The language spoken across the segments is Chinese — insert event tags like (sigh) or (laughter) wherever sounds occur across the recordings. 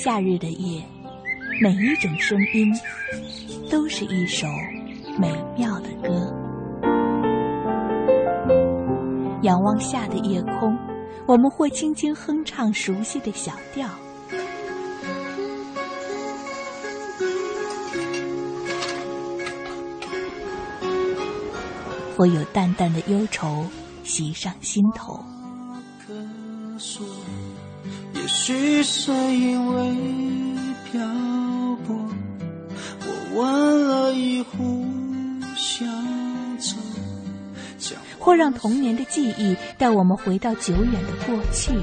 夏日的夜，每一种声音都是一首美妙的歌。仰望夏的夜空，我们会轻轻哼唱熟悉的小调，会有淡淡的忧愁袭上心头。也许是因为漂泊，我弯了一壶小酒，或让童年的记忆带我们回到久远的过去。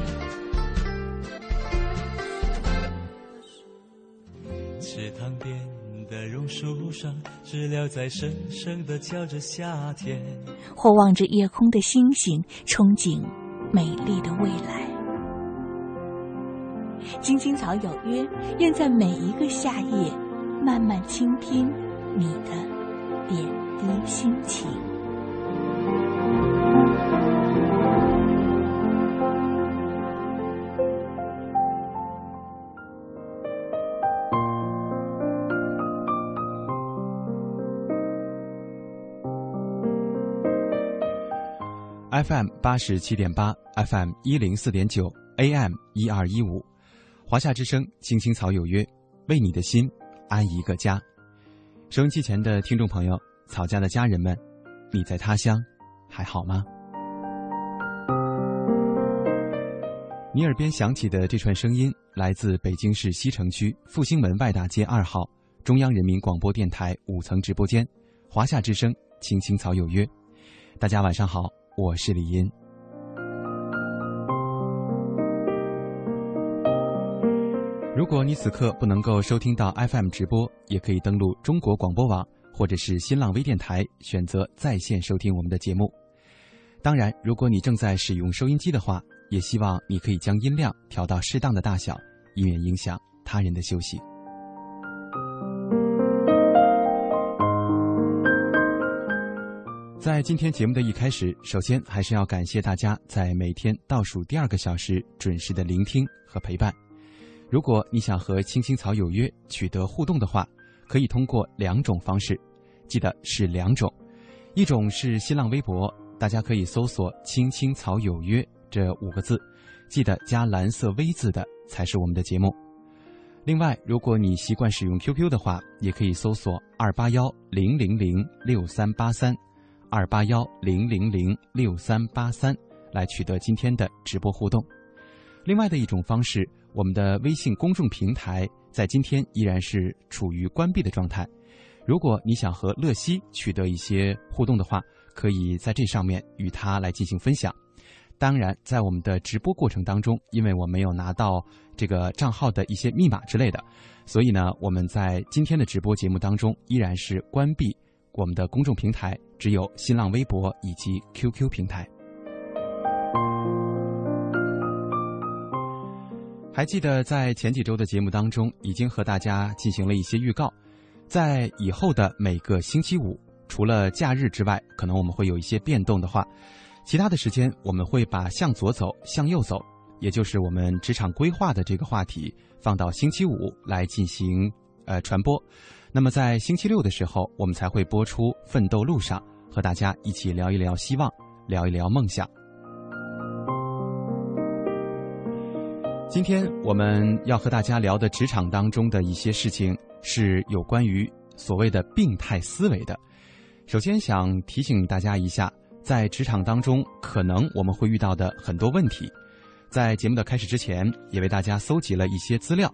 池塘边的榕树上，知了在声声的叫着夏天。或望着夜空的星星，憧憬美丽的未来。青青草有约，愿在每一个夏夜，慢慢倾听你的点滴心情。FM 八十七点八，FM 一零四点九，AM 一二一五。华夏之声，青青草有约，为你的心安一个家。收音机前的听众朋友，草家的家人们，你在他乡还好吗？你耳边响起的这串声音，来自北京市西城区复兴门外大街二号中央人民广播电台五层直播间，华夏之声，青青草有约。大家晚上好，我是李音。如果你此刻不能够收听到 FM 直播，也可以登录中国广播网或者是新浪微电台，选择在线收听我们的节目。当然，如果你正在使用收音机的话，也希望你可以将音量调到适当的大小，以免影响他人的休息。在今天节目的一开始，首先还是要感谢大家在每天倒数第二个小时准时的聆听和陪伴。如果你想和青青草有约取得互动的话，可以通过两种方式，记得是两种，一种是新浪微博，大家可以搜索“青青草有约”这五个字，记得加蓝色 V 字的才是我们的节目。另外，如果你习惯使用 QQ 的话，也可以搜索二八幺零零零六三八三，二八幺零零零六三八三来取得今天的直播互动。另外的一种方式。我们的微信公众平台在今天依然是处于关闭的状态。如果你想和乐西取得一些互动的话，可以在这上面与他来进行分享。当然，在我们的直播过程当中，因为我没有拿到这个账号的一些密码之类的，所以呢，我们在今天的直播节目当中依然是关闭我们的公众平台，只有新浪微博以及 QQ 平台。还记得在前几周的节目当中，已经和大家进行了一些预告，在以后的每个星期五，除了假日之外，可能我们会有一些变动的话，其他的时间我们会把向左走、向右走，也就是我们职场规划的这个话题，放到星期五来进行呃传播。那么在星期六的时候，我们才会播出《奋斗路上》，和大家一起聊一聊希望，聊一聊梦想。今天我们要和大家聊的职场当中的一些事情，是有关于所谓的病态思维的。首先想提醒大家一下，在职场当中可能我们会遇到的很多问题。在节目的开始之前，也为大家搜集了一些资料。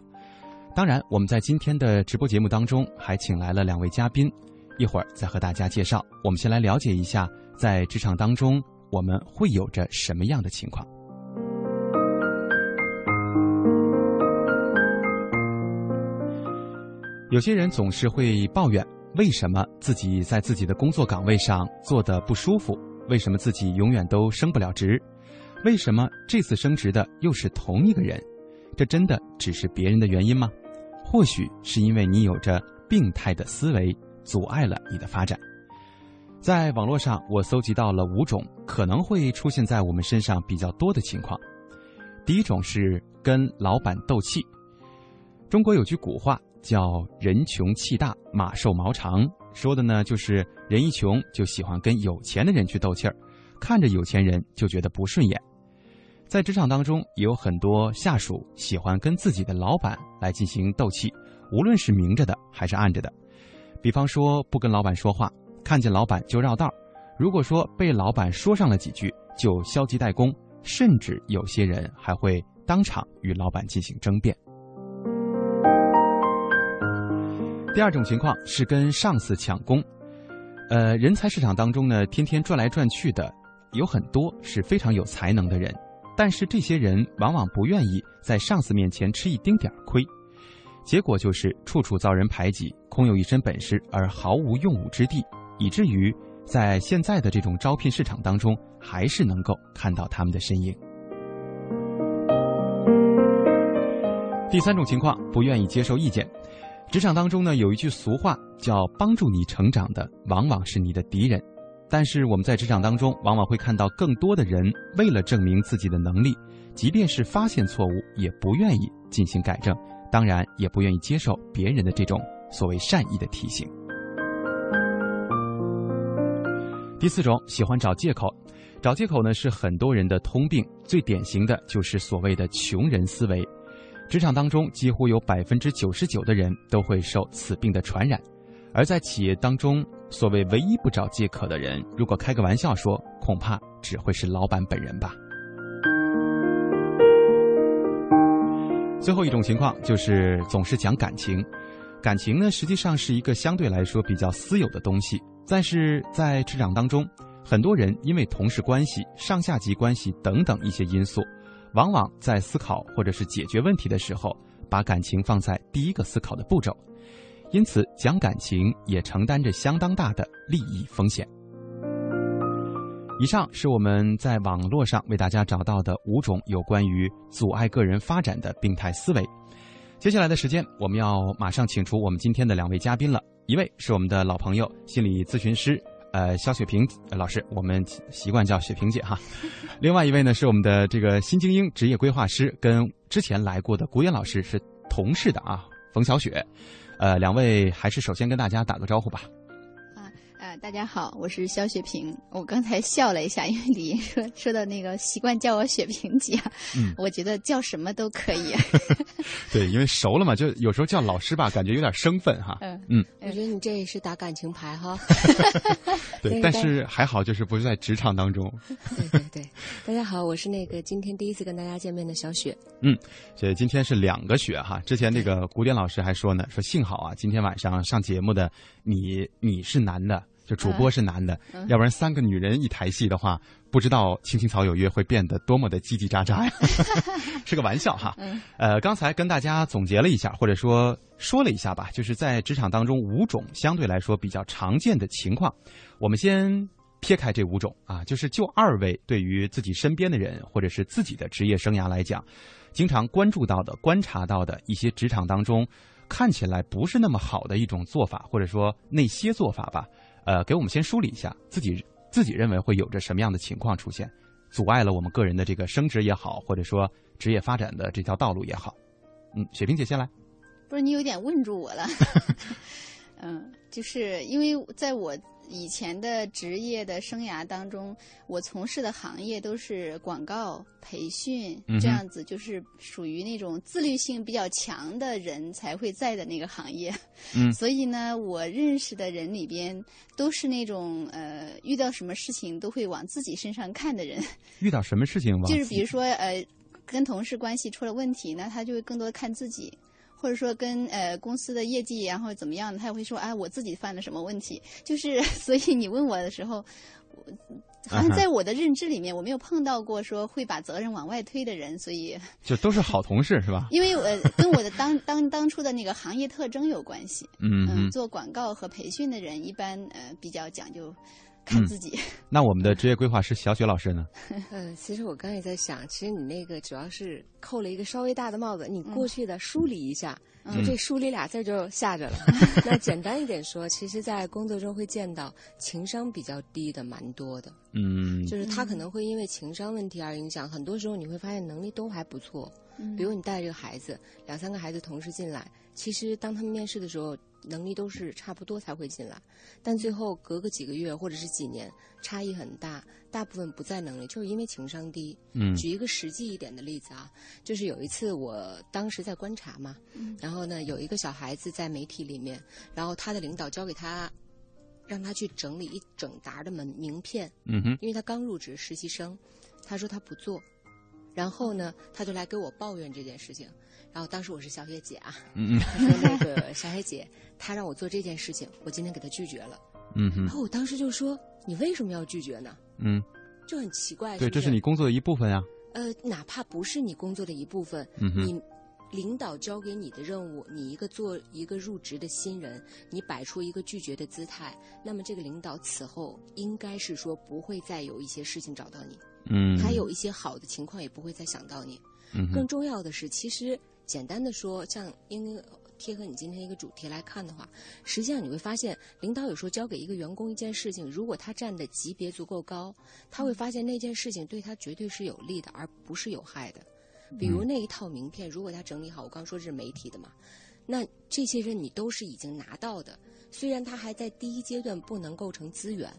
当然，我们在今天的直播节目当中还请来了两位嘉宾，一会儿再和大家介绍。我们先来了解一下，在职场当中我们会有着什么样的情况。有些人总是会抱怨，为什么自己在自己的工作岗位上做的不舒服？为什么自己永远都升不了职？为什么这次升职的又是同一个人？这真的只是别人的原因吗？或许是因为你有着病态的思维，阻碍了你的发展。在网络上，我搜集到了五种可能会出现在我们身上比较多的情况。第一种是跟老板斗气。中国有句古话叫“人穷气大，马瘦毛长”，说的呢就是人一穷就喜欢跟有钱的人去斗气儿，看着有钱人就觉得不顺眼。在职场当中，也有很多下属喜欢跟自己的老板来进行斗气，无论是明着的还是暗着的。比方说，不跟老板说话，看见老板就绕道；如果说被老板说上了几句，就消极怠工，甚至有些人还会当场与老板进行争辩。第二种情况是跟上司抢功，呃，人才市场当中呢，天天转来转去的有很多是非常有才能的人，但是这些人往往不愿意在上司面前吃一丁点儿亏，结果就是处处遭人排挤，空有一身本事而毫无用武之地，以至于在现在的这种招聘市场当中，还是能够看到他们的身影。第三种情况，不愿意接受意见。职场当中呢，有一句俗话叫“帮助你成长的往往是你的敌人”，但是我们在职场当中，往往会看到更多的人为了证明自己的能力，即便是发现错误，也不愿意进行改正，当然也不愿意接受别人的这种所谓善意的提醒。第四种，喜欢找借口，找借口呢是很多人的通病，最典型的就是所谓的穷人思维。职场当中，几乎有百分之九十九的人都会受此病的传染，而在企业当中，所谓唯一不找借口的人，如果开个玩笑说，恐怕只会是老板本人吧。最后一种情况就是总是讲感情，感情呢实际上是一个相对来说比较私有的东西，但是在职场当中，很多人因为同事关系、上下级关系等等一些因素。往往在思考或者是解决问题的时候，把感情放在第一个思考的步骤，因此讲感情也承担着相当大的利益风险。以上是我们在网络上为大家找到的五种有关于阻碍个人发展的病态思维。接下来的时间，我们要马上请出我们今天的两位嘉宾了，一位是我们的老朋友，心理咨询师。呃，肖雪萍老师，我们习惯叫雪萍姐哈。(laughs) 另外一位呢，是我们的这个新精英职业规划师，跟之前来过的古月老师是同事的啊，冯小雪。呃，两位还是首先跟大家打个招呼吧。大家好，我是肖雪萍。我刚才笑了一下，因为李莹说说到那个习惯叫我雪萍姐，嗯，我觉得叫什么都可以。(laughs) (laughs) 对，因为熟了嘛，就有时候叫老师吧，感觉有点生分哈。嗯嗯，我觉得你这也是打感情牌哈。(laughs) 对，但是还好，就是不是在职场当中。对对对，大家好，我是那个今天第一次跟大家见面的小雪。嗯，所以今天是两个雪哈。之前那个古典老师还说呢，说幸好啊，今天晚上上节目的你你是男的。就主播是男的，要不然三个女人一台戏的话，不知道《青青草有约》会变得多么的叽叽喳喳呀！(laughs) 是个玩笑哈。呃，刚才跟大家总结了一下，或者说说了一下吧，就是在职场当中五种相对来说比较常见的情况。我们先撇开这五种啊，就是就二位对于自己身边的人或者是自己的职业生涯来讲，经常关注到的、观察到的一些职场当中看起来不是那么好的一种做法，或者说那些做法吧。呃，给我们先梳理一下自己自己认为会有着什么样的情况出现，阻碍了我们个人的这个升职也好，或者说职业发展的这条道路也好。嗯，雪萍姐先来。不是你有点问住我了。(laughs) (laughs) 嗯，就是因为在我。以前的职业的生涯当中，我从事的行业都是广告培训这样子，就是属于那种自律性比较强的人才会在的那个行业。嗯，(laughs) 所以呢，我认识的人里边都是那种呃，遇到什么事情都会往自己身上看的人。(laughs) 遇到什么事情就是比如说呃，跟同事关系出了问题，那他就会更多的看自己。或者说跟呃公司的业绩然后怎么样，他也会说哎我自己犯了什么问题，就是 (laughs) 所以你问我的时候，好像在我的认知里面我没有碰到过说会把责任往外推的人，所以就都是好同事是吧？因为我跟我的当 (laughs) 当当初的那个行业特征有关系，嗯嗯，做广告和培训的人一般呃比较讲究。看自己。(laughs) 那我们的职业规划师小雪老师呢？嗯，(laughs) 其实我刚也在想，其实你那个主要是扣了一个稍微大的帽子，你过去的梳理一下，就这“梳理”俩字就下着了。(laughs) 那简单一点说，其实，在工作中会见到情商比较低的蛮多的。嗯，就是他可能会因为情商问题而影响，很多时候你会发现能力都还不错。比如你带这个孩子，两三个孩子同时进来，其实当他们面试的时候，能力都是差不多才会进来，但最后隔个几个月或者是几年，差异很大，大部分不在能力，就是因为情商低。嗯。举一个实际一点的例子啊，就是有一次我当时在观察嘛，然后呢有一个小孩子在媒体里面，然后他的领导交给他，让他去整理一整沓的门名片，嗯哼，因为他刚入职实习生，他说他不做，然后呢他就来给我抱怨这件事情，然后当时我是小雪姐啊，嗯嗯他说那个小雪姐，他让我做这件事情，我今天给他拒绝了，嗯哼然后我当时就说你为什么要拒绝呢？嗯，就很奇怪，对，不这是你工作的一部分呀。呃，哪怕不是你工作的一部分，嗯你领导交给你的任务，你一个做一个入职的新人，你摆出一个拒绝的姿态，那么这个领导此后应该是说不会再有一些事情找到你，嗯，还有一些好的情况也不会再想到你。嗯更重要的是，其实简单的说，像因为贴合你今天一个主题来看的话，实际上你会发现，领导有时候交给一个员工一件事情，如果他占的级别足够高，他会发现那件事情对他绝对是有利的，而不是有害的。比如那一套名片，如果他整理好，我刚说这是媒体的嘛，那这些人你都是已经拿到的。虽然他还在第一阶段不能构成资源，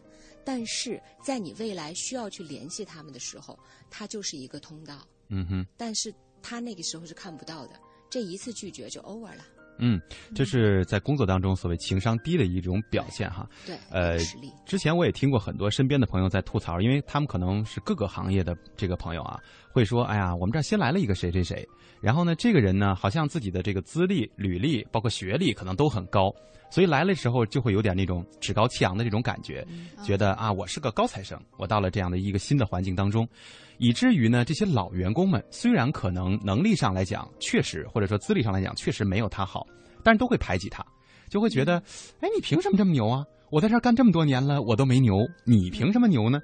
但是在你未来需要去联系他们的时候，他就是一个通道。嗯哼，但是他那个时候是看不到的，这一次拒绝就 over 了。嗯，这是在工作当中所谓情商低的一种表现哈。对，呃，之前我也听过很多身边的朋友在吐槽，因为他们可能是各个行业的这个朋友啊，会说：“哎呀，我们这儿新来了一个谁谁谁，然后呢，这个人呢，好像自己的这个资历、履历，包括学历，可能都很高，所以来了的时候就会有点那种趾高气扬的这种感觉，觉得啊，我是个高材生，我到了这样的一个新的环境当中，以至于呢，这些老员工们虽然可能能力上来讲确实，或者说资历上来讲确实没有他好，但是都会排挤他，就会觉得，哎，你凭什么这么牛啊？我在这儿干这么多年了，我都没牛，你凭什么牛呢？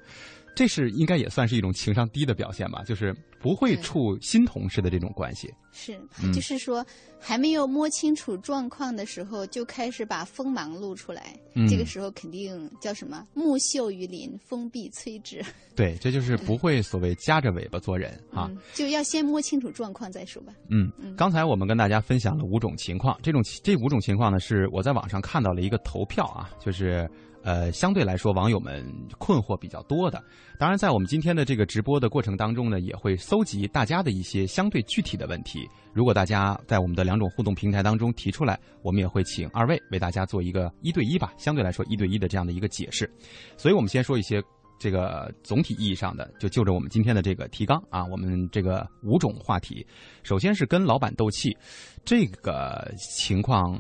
这是应该也算是一种情商低的表现吧，就是不会处新同事的这种关系。是嗯，就是说还没有摸清楚状况的时候，就开始把锋芒露出来。嗯这个时候肯定叫什么？木秀于林，风必摧之。对，这就是不会所谓夹着尾巴做人啊。嗯，就要先摸清楚状况再说吧。嗯嗯，刚才我们跟大家分享了五种情况，这种这五种情况呢，是我在网上看到了一个投票啊，就是呃，相对来说网友们困惑比较多的。当然，在我们今天的这个直播的过程当中呢，也会搜集大家的一些相对具体的问题。如果大家在我们的两种互动平台当中提出来，我们也会请二位为大家做一个一对一吧，相对来说一对一的这样的一个解释。所以我们先说一些这个总体意义上的，就就着我们今天的这个提纲啊，我们这个五种话题，首先是跟老板斗气，这个情况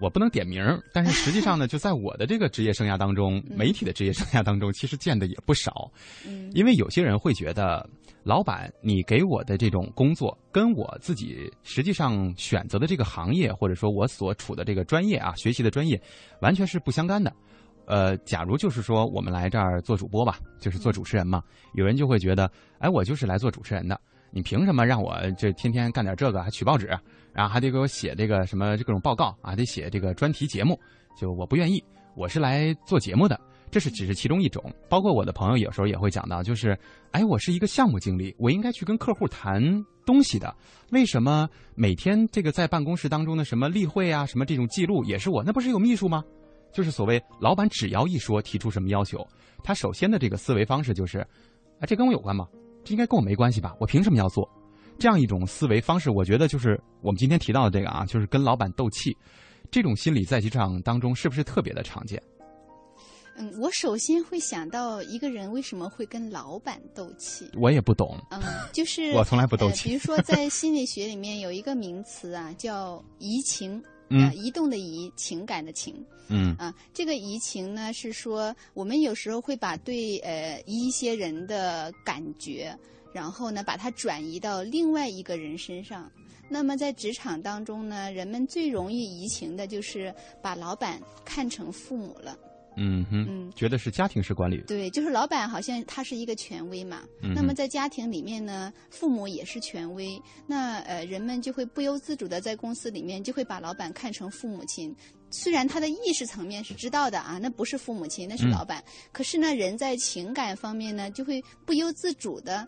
我不能点名儿，但是实际上呢，就在我的这个职业生涯当中，媒体的职业生涯当中，其实见的也不少。嗯因为有些人会觉得，老板你给我的这种工作，跟我自己实际上选择的这个行业，或者说我所处的这个专业啊，学习的专业，完全是不相干的。呃，假如就是说我们来这儿做主播吧，就是做主持人嘛，有人就会觉得，哎，我就是来做主持人的，你凭什么让我这天天干点这个，还取报纸，然后还得给我写这个什么各种报告啊，得写这个专题节目，就我不愿意，我是来做节目的。这是只是其中一种，包括我的朋友有时候也会讲到，就是，哎，我是一个项目经理，我应该去跟客户谈东西的，为什么每天这个在办公室当中的什么例会啊，什么这种记录也是我，那不是有秘书吗？就是所谓老板只要一说提出什么要求，他首先的这个思维方式就是，啊，这跟我有关吗？这应该跟我没关系吧？我凭什么要做？这样一种思维方式，我觉得就是我们今天提到的这个啊，就是跟老板斗气，这种心理在职场当中是不是特别的常见？嗯，我首先会想到一个人为什么会跟老板斗气。我也不懂，嗯，就是 (laughs) 我从来不斗呃气比如说，在心理学里面有一个名词啊，叫移情。嗯呃，移动的移，情感的情嗯啊。这个移情呢，是说我们有时候会把对呃一些人的感觉，然后呢把它转移到另外一个人身上。那么在职场当中呢，人们最容易移情的就是把老板看成父母了。嗯哼，嗯觉得是家庭式管理，对，就是老板好像他是一个权威嘛。嗯那么在家庭里面呢，父母也是权威，那呃人们就会不由自主的在公司里面就会把老板看成父母亲。虽然他的意识层面是知道的啊，那不是父母亲，那是嗯老板。可是呢，人在情感方面呢，就会不由自主的。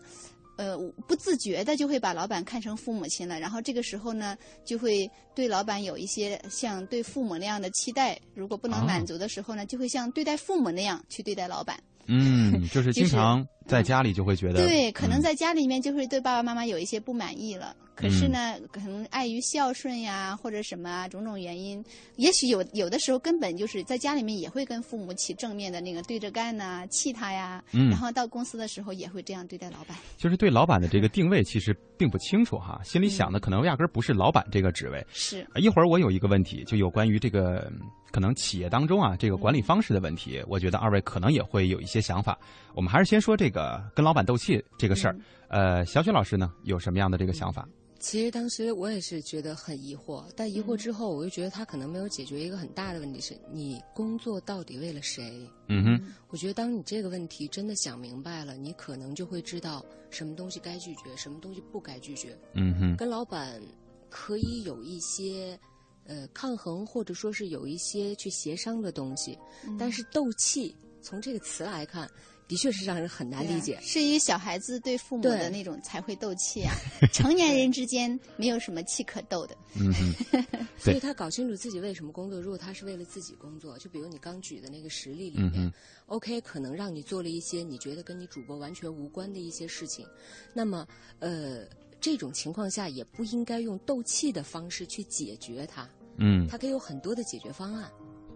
呃不自觉的就会把老板看成父母亲了，然后这个时候呢，就会对老板有一些像对父母那样的期待，如果不能满足的时候呢，就会像对待父母那样去对待老板。嗯，(laughs) 就是经常在家里就会觉得，对，可能嗯在家里面就会对爸爸妈妈有一些不满意了。可是呢，可能碍于孝顺呀，或者什么啊，种种原因，也许有有的时候根本就是在家里面也会跟父母起正面的那个对着干呐、气他呀，嗯然后到公司的时候也会这样对待老板。就是对老板的这个定位其实并不清楚哈，心里想的可能压根儿不是老板这个职位。是，一会儿我有一个问题，就有关于这个嗯可能企业当中啊这个管理方式的问题，我觉得二位可能也会有一些想法。我们还是先说这个跟老板斗气这个事儿。呃，小雪老师呢有什么样的这个想法？其实当时我也是觉得很疑惑，但疑惑之后，我又觉得他可能没有解决一个很大的问题，是你工作到底为了谁？嗯哼，我觉得当你这个问题真的想明白了，你可能就会知道什么东西该拒绝，什么东西不该拒绝。嗯哼，跟老板可以有一些呃抗衡，或者说是有一些去协商的东西，但是斗气从这个词来看，的确是让人很难理解。是以小孩子对父母的那种才会斗气啊，(laughs) 成年人之间没有什么气可斗的。嗯，(laughs) 所以他搞清楚自己为什么工作。如果他是为了自己工作，就比如你刚举的那个实例里面、嗯 o k 可能让你做了一些你觉得跟你主播完全无关的一些事情，那么呃，这种情况下也不应该用斗气的方式去解决它，嗯，它可以有很多的解决方案。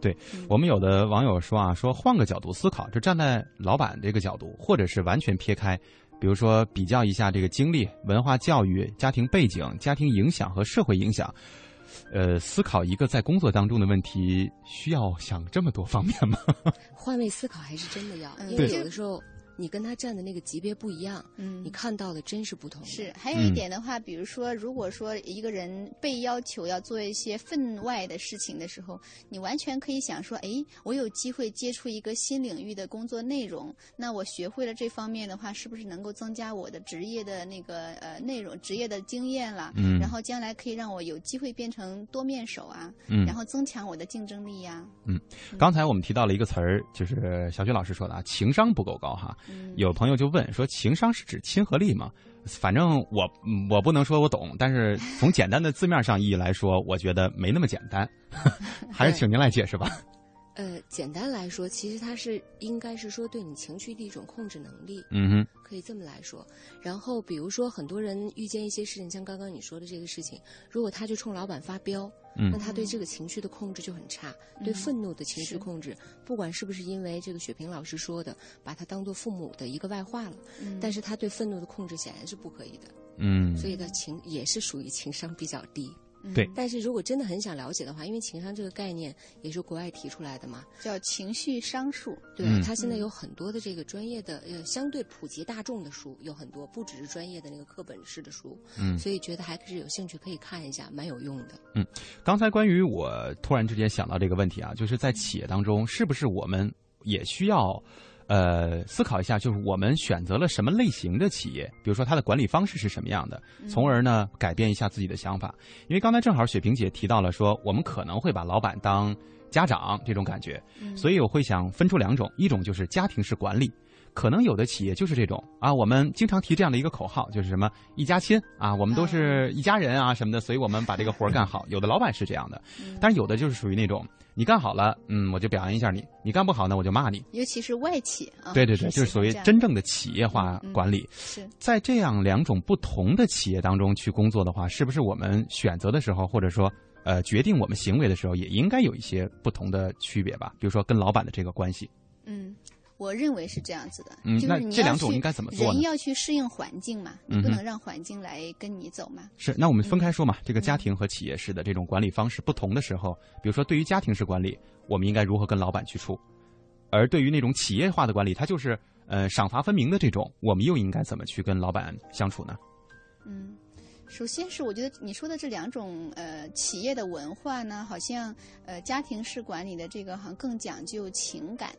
对我们有的网友说啊，说换个角度思考，就站在老板这个角度，或者是完全撇开，比如说比较一下这个经历、文化教育、家庭背景、家庭影响和社会影响，呃，思考一个在工作当中的问题，需要想这么多方面吗？换位思考还是真的要，嗯因为有的时候你跟他站的那个级别不一样，嗯你看到的真是不同的。是，还有一点的话，比如说，如果说一个人被要求要做一些分外的事情的时候，你完全可以想说，哎，我有机会接触一个新领域的工作内容，那我学会了这方面的话，是不是能够增加我的职业的那个呃内容、职业的经验了？嗯然后将来可以让我有机会变成多面手啊，嗯然后增强我的竞争力呀、嗯刚才我们提到了一个词儿，就是小雪老师说的啊，情商不够高哈。嗯有朋友就问说，情商是指亲和力吗？反正我嗯我不能说我懂，但是从简单的字面上意义来说，我觉得没那么简单，(laughs) 还是请您来解释吧。呃，简单来说，其实它是应该是说对你情绪的一种控制能力。嗯哼，可以这么来说。然后比如说，很多人遇见一些事情，像刚刚你说的这个事情，如果他就冲老板发飙，嗯。那他对这个情绪的控制就很差，对愤怒的情绪控制，不管是不是因为这个雪萍老师说的，把他当做父母的一个外化了，嗯。但是他对愤怒的控制显然是不可以的，嗯，所以他情也是属于情商比较低。对但是如果真的很想了解的话，因为情商这个概念也是国外提出来的嘛，叫情绪商数。对，嗯它现在有很多的这个专业的呃相对普及大众的书，有很多不只是专业的那个课本式的书，嗯所以觉得还是有兴趣可以看一下，蛮有用的。嗯刚才关于我突然之间想到这个问题啊，就是在企业当中，是不是我们也需要，呃，思考一下，就是我们选择了什么类型的企业，比如说它的管理方式是什么样的，从而呢改变一下自己的想法。因为刚才正好雪萍姐提到了说，我们可能会把老板当家长这种感觉，所以我会想分出两种，一种就是家庭式管理。可能有的企业就是这种啊，我们经常提这样的一个口号，就是什么一家亲啊，我们都是一家人啊什么的，所以我们把这个活儿干好。有的老板是这样的，但是有的就是属于那种你干好了，嗯，我就表扬一下你；你干不好呢，我就骂你。尤其是外企啊，对对对，就是所谓真正的企业化管理。是在这样两种不同的企业当中去工作的话，是不是我们选择的时候，或者说呃决定我们行为的时候，也应该有一些不同的区别吧？比如说跟老板的这个关系。嗯，我认为是这样子的，嗯那就是你要去这两种应该怎么做人要去适应环境嘛，你不能让环境来跟你走嘛。是，那我们分开说嘛。这个家庭和企业式的这种管理方式不同的时候，比如说对于家庭式管理，我们应该如何跟老板去处；而对于那种企业化的管理，它就是呃赏罚分明的这种，我们又应该怎么去跟老板相处呢？嗯，首先是我觉得你说的这两种呃企业的文化呢，好像呃家庭式管理的这个好像更讲究情感。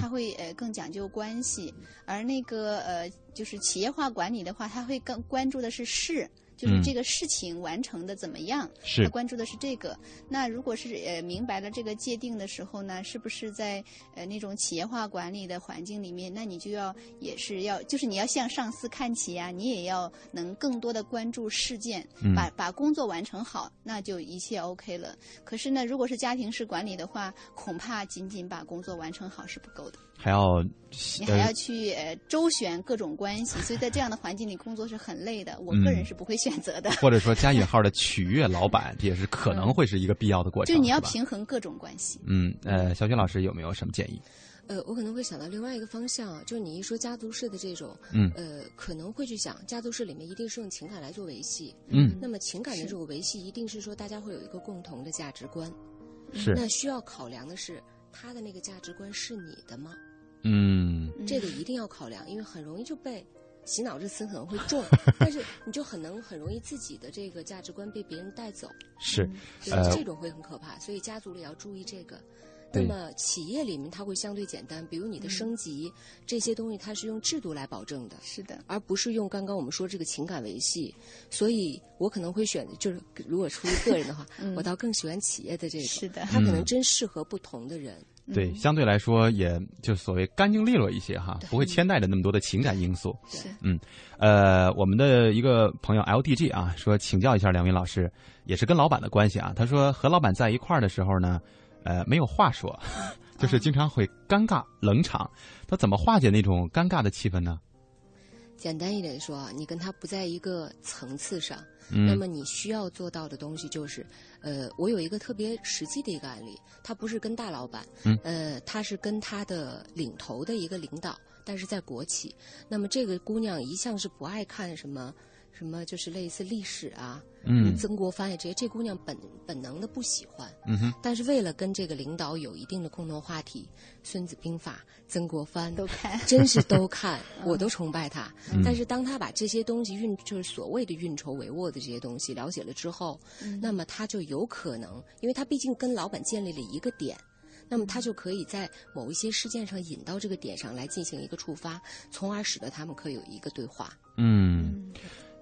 他会呃更讲究关系，而那个呃就是企业化管理的话，他会更关注的是事，就是这个事情完成的怎么样，是他关注的是这个。那如果是呃明白了这个界定的时候呢，是不是在呃那种企业化管理的环境里面，那你就要也是要，就是你要向上司看齐啊，你也要能更多的关注事件，把把工作完成好，那就一切 OK 了。可是呢，如果是家庭式管理的话，恐怕仅仅把工作完成好是不够的。还要你还要去呃周旋各种关系，所以在这样的环境里工作是很累的。我个人是不会选择的。或者说加引号的 (laughs) 取悦老板，这也是可能会是一个必要的过程。就你要平衡各种关系。嗯，呃，小雪老师有没有什么建议？呃，我可能会想到另外一个方向，就是你一说家族式的这种，嗯，呃，可能会去想家族式里面一定是用情感来做维系，嗯，那么情感的这种维系一定是说大家会有一个共同的价值观，是。那需要考量的是他的那个价值观是你的吗？嗯，这个一定要考量，因为很容易就被洗脑这词可能会重，(laughs) 但是你就很能很容易自己的这个价值观被别人带走，是，呃，这种会很可怕，所以家族里要注意这个。那么企业里面它会相对简单，比如你的升级这些东西，它是用制度来保证的，是的，而不是用刚刚我们说这个情感维系。所以我可能会选，就是如果出于个人的话，(laughs) 我倒更喜欢企业的这个，是的，它可能真适合不同的人。对，相对来说，也就所谓干净利落一些哈，不会牵带着那么多的情感因素。是，嗯，呃，我们的一个朋友 L D G 啊，说请教一下两位老师，也是跟老板的关系啊。他说和老板在一块儿的时候呢，呃，没有话说，(laughs) 就是经常会尴尬冷场。他怎么化解那种尴尬的气氛呢？简单一点说啊，你跟他不在一个层次上，嗯、那么你需要做到的东西就是，呃，我有一个特别实际的一个案例，他不是跟大老板，嗯、呃，他是跟他的领头的一个领导，但是在国企。那么这个姑娘一向是不爱看什么什么，就是类似历史啊，嗯，曾国藩呀这些，这姑娘本本能的不喜欢，嗯哼，但是为了跟这个领导有一定的共同话题，《孙子兵法》。曾国藩都看，(laughs) 真是都看，(laughs) 我都崇拜他。嗯、但是当他把这些东西运，就是所谓的运筹帷幄的这些东西了解了之后，嗯、那么他就有可能，因为他毕竟跟老板建立了一个点，那么他就可以在某一些事件上引到这个点上来进行一个触发，从而使得他们可以有一个对话。嗯。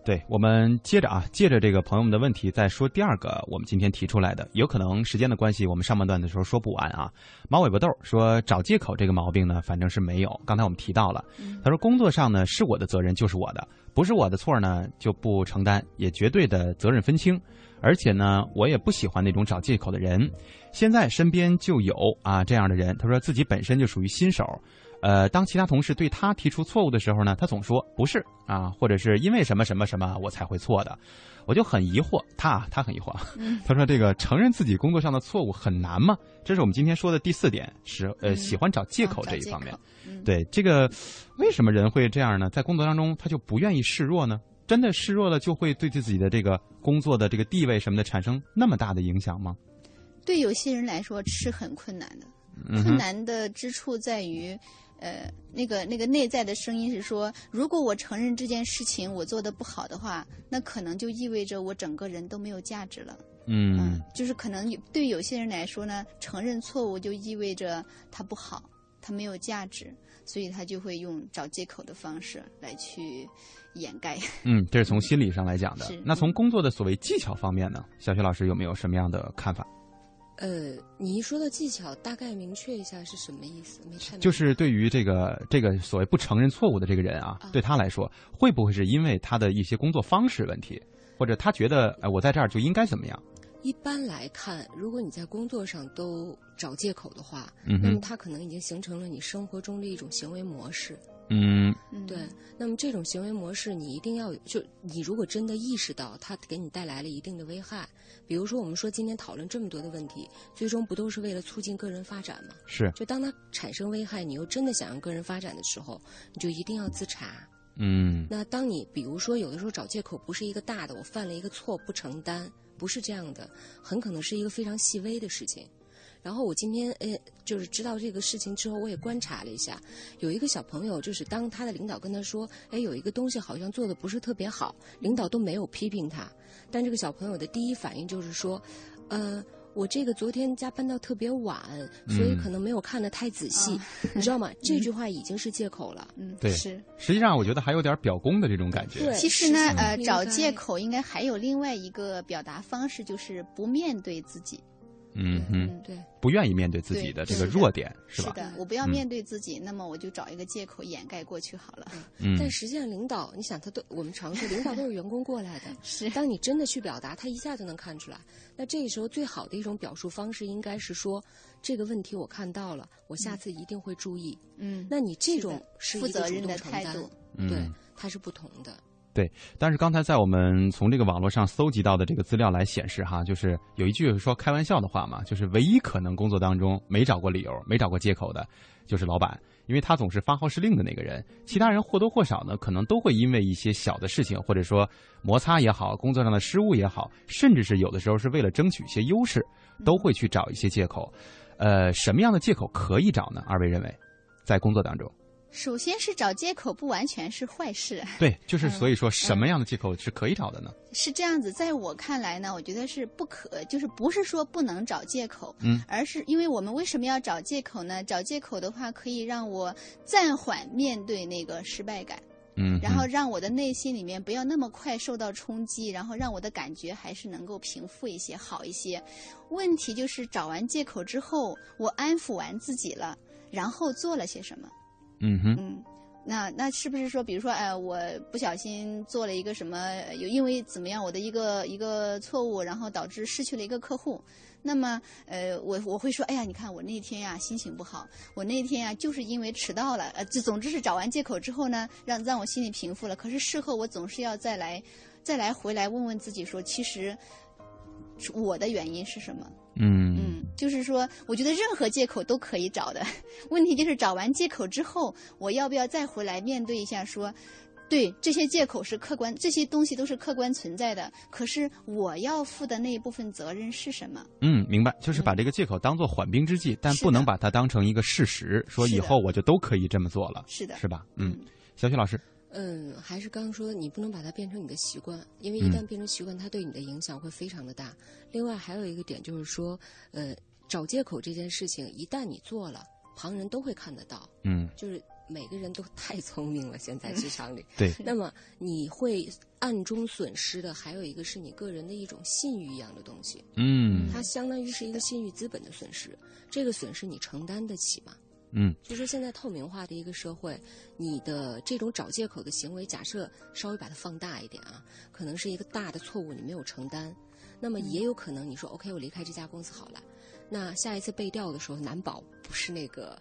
对，我们接着啊，借着这个朋友们的问题，再说第二个我们今天提出来的，有可能时间的关系，我们上半段的时候说不完啊。马尾巴豆说找借口这个毛病呢，反正是没有。刚才我们提到了，他说工作上呢是我的责任就是我的，不是我的错呢就不承担，也绝对的责任分清。而且呢，我也不喜欢那种找借口的人。现在身边就有啊这样的人，他说自己本身就属于新手。呃，当其他同事对他提出错误的时候呢，他总说不是啊，或者是因为什么什么什么我才会错的，我就很疑惑。他他很疑惑，他说这个承认自己工作上的错误很难吗？这是我们今天说的第四点，是呃喜欢找借口这一方面。对这个，为什么人会这样呢？在工作当中他就不愿意示弱呢？真的示弱了就会对自己的这个工作的这个地位什么的产生那么大的影响吗？对有些人来说是很困难的，嗯困难的之处在于。呃，那个那个内在的声音是说，如果我承认这件事情我做的不好的话，那可能就意味着我整个人都没有价值了。嗯，就是可能对有些人来说呢，承认错误就意味着他不好，他没有价值，所以他就会用找借口的方式来去掩盖。嗯，这是从心理上来讲的。那从工作的所谓技巧方面呢，小雪老师有没有什么样的看法？呃，你一说到技巧，大概明确一下是什么意思？没太就是对于这个这个所谓不承认错误的这个人啊，啊对他来说，会不会是因为他的一些工作方式问题，或者他觉得哎，我在这儿就应该怎么样？一般来看，如果你在工作上都找借口的话，嗯，那么他可能已经形成了你生活中的一种行为模式。嗯对，那么这种行为模式，你一定要有，就你如果真的意识到它给你带来了一定的危害，比如说我们说今天讨论这么多的问题，最终不都是为了促进个人发展吗？是，就当它产生危害，你又真的想让个人发展的时候，你就一定要自查。嗯那当你比如说有的时候找借口不是一个大的，我犯了一个错不承担，不是这样的，很可能是一个非常细微的事情。然后我今天呃，就是知道这个事情之后，我也观察了一下，有一个小朋友，就是当他的领导跟他说，哎，有一个东西好像做的不是特别好，领导都没有批评他，但这个小朋友的第一反应就是说，呃，我这个昨天加班到特别晚，所以可能没有看得太仔细，你知道吗？(laughs) 这句话已经是借口了。嗯，对，是。实际上，我觉得还有点表功的这种感觉。对，其实呢，呃，找借口应该还有另外一个表达方式，就是不面对自己。嗯嗯，对，不愿意面对自己的这个弱点，是吧？是的，我不要面对自己，那么我就找一个借口掩盖过去好了。嗯，但实际上，领导，你想，他都我们常说，领导都是员工过来的。(laughs) 是，当你真的去表达，他一下就能看出来。那这个时候，最好的一种表述方式应该是说，这个问题我看到了，我下次一定会注意。嗯，那你这种是负责任的态度，对，它是不同的。对，但是刚才在我们从这个网络上搜集到的这个资料来显示，哈，就是有一句说开玩笑的话嘛，就是唯一可能工作当中没找过理由、没找过借口的，就是老板，因为他总是发号施令的那个人。其他人或多或少呢，可能都会因为一些小的事情，或者说摩擦也好，工作上的失误也好，甚至是有的时候是为了争取一些优势，都会去找一些借口。呃，什么样的借口可以找呢？二位认为，在工作当中？首先是找借口，不完全是坏事。对，就是所以说，什么样的借口是可以找的呢？是这样子，在我看来呢，我觉得是不可，就是不是说不能找借口，嗯，而是因为我们为什么要找借口呢？找借口的话，可以让我暂缓面对那个失败感，嗯，然后让我的内心里面不要那么快受到冲击，然后让我的感觉还是能够平复一些，好一些。问题就是找完借口之后，我安抚完自己了，然后做了些什么？嗯哼，嗯，那那是不是说，比如说，哎，我不小心做了一个什么，有因为怎么样，我的一个一个错误，然后导致失去了一个客户，那么，呃，我我会说，哎呀，你看我那天呀心情不好，我那天呀就是因为迟到了，呃，这总之是找完借口之后呢，让让我心里平复了。可是事后我总是要再来，再来回来问问自己，说其实我的原因是什么？嗯嗯，就是说，我觉得任何借口都可以找的，(laughs) 问题就是找完借口之后，我要不要再回来面对一下？说，对，这些借口是客观，这些东西都是客观存在的。可是我要负的那一部分责任是什么？嗯，明白，就是把这个借口当做缓兵之计，但不能把它当成一个事实，说以后我就都可以这么做了。是的，是吧？嗯，小雪老师。嗯，还是刚刚说的，你不能把它变成你的习惯，因为一旦变成习惯，它对你的影响会非常的大。另外还有一个点就是说，呃，找借口这件事情，一旦你做了，旁人都会看得到。嗯，就是每个人都 (laughs) 太聪明了，现在 (laughs) 职场里。对。那么你会暗中损失的，还有一个是你个人的一种信誉一样的东西。嗯。它相当于是一个信誉资本的损失，这个损失你承担得起吗？嗯，就说现在透明化的一个社会，你的这种找借口的行为，假设稍微把它放大一点啊，可能是一个大的错误，你没有承担，那么也有可能你说 OK，我离开这家公司好了，那下一次被调的时候，难保不是那个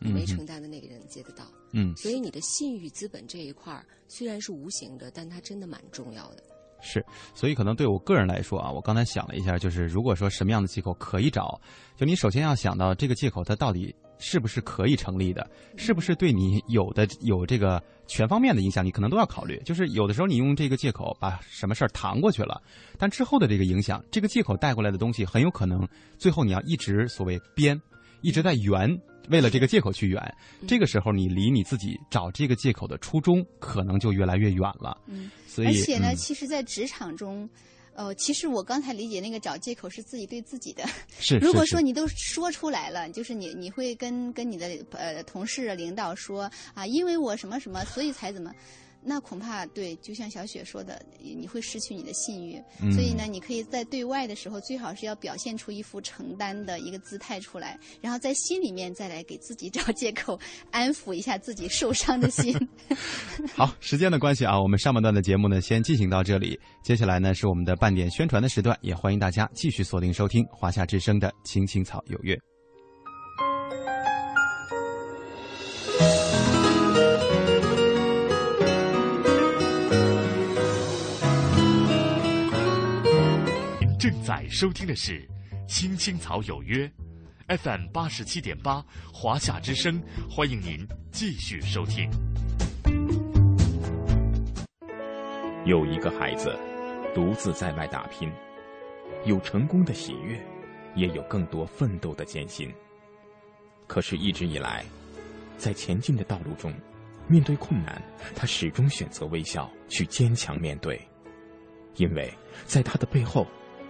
你没承担的那个人接得到。嗯，所以你的信誉资本这一块儿虽然是无形的，但它真的蛮重要的。是，所以可能对我个人来说啊，我刚才想了一下，就是如果说什么样的借口可以找，就你首先要想到这个借口它到底。是不是可以成立的？是不是对你有的有这个全方面的影响？你可能都要考虑。就是有的时候你用这个借口把什么事儿搪过去了，但之后的这个影响，这个借口带过来的东西，很有可能最后你要一直所谓编，一直在圆，为了这个借口去圆。这个时候你离你自己找这个借口的初衷，可能就越来越远了。嗯，所以而且呢，嗯、其实，在职场中。呃，其实我刚才理解那个找借口是自己对自己的。(laughs) (laughs) 是，如果说你都说出来了，就是你你会跟跟你的呃同事、领导说啊，因为我什么什么，所以才怎么。那恐怕对，就像小雪说的，你会失去你的信誉。嗯、所以呢，你可以在对外的时候，最好是要表现出一副承担的一个姿态出来，然后在心里面再来给自己找借口，安抚一下自己受伤的心。(laughs) 好，时间的关系啊，我们上半段的节目呢，先进行到这里。接下来呢，是我们的半点宣传的时段，也欢迎大家继续锁定收听华夏之声的《青青草有约》。正在收听的是《青青草有约》，FM 八十七点八，华夏之声，欢迎您继续收听。有一个孩子独自在外打拼，有成功的喜悦，也有更多奋斗的艰辛。可是，一直以来，在前进的道路中，面对困难，他始终选择微笑，去坚强面对，因为在他的背后。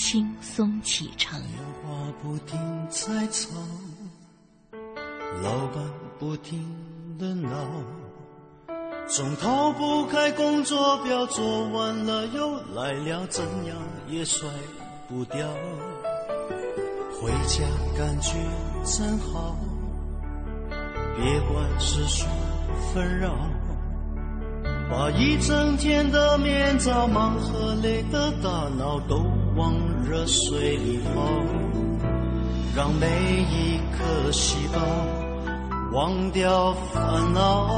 轻松启程。电话不停在吵，老板不停的闹，总逃不开工作表，做完了又来了，怎样也甩不掉。回家感觉真好，别管世俗纷扰，把一整天的面罩、忙和累的大脑都往热水里泡，让每一颗细胞忘掉烦恼。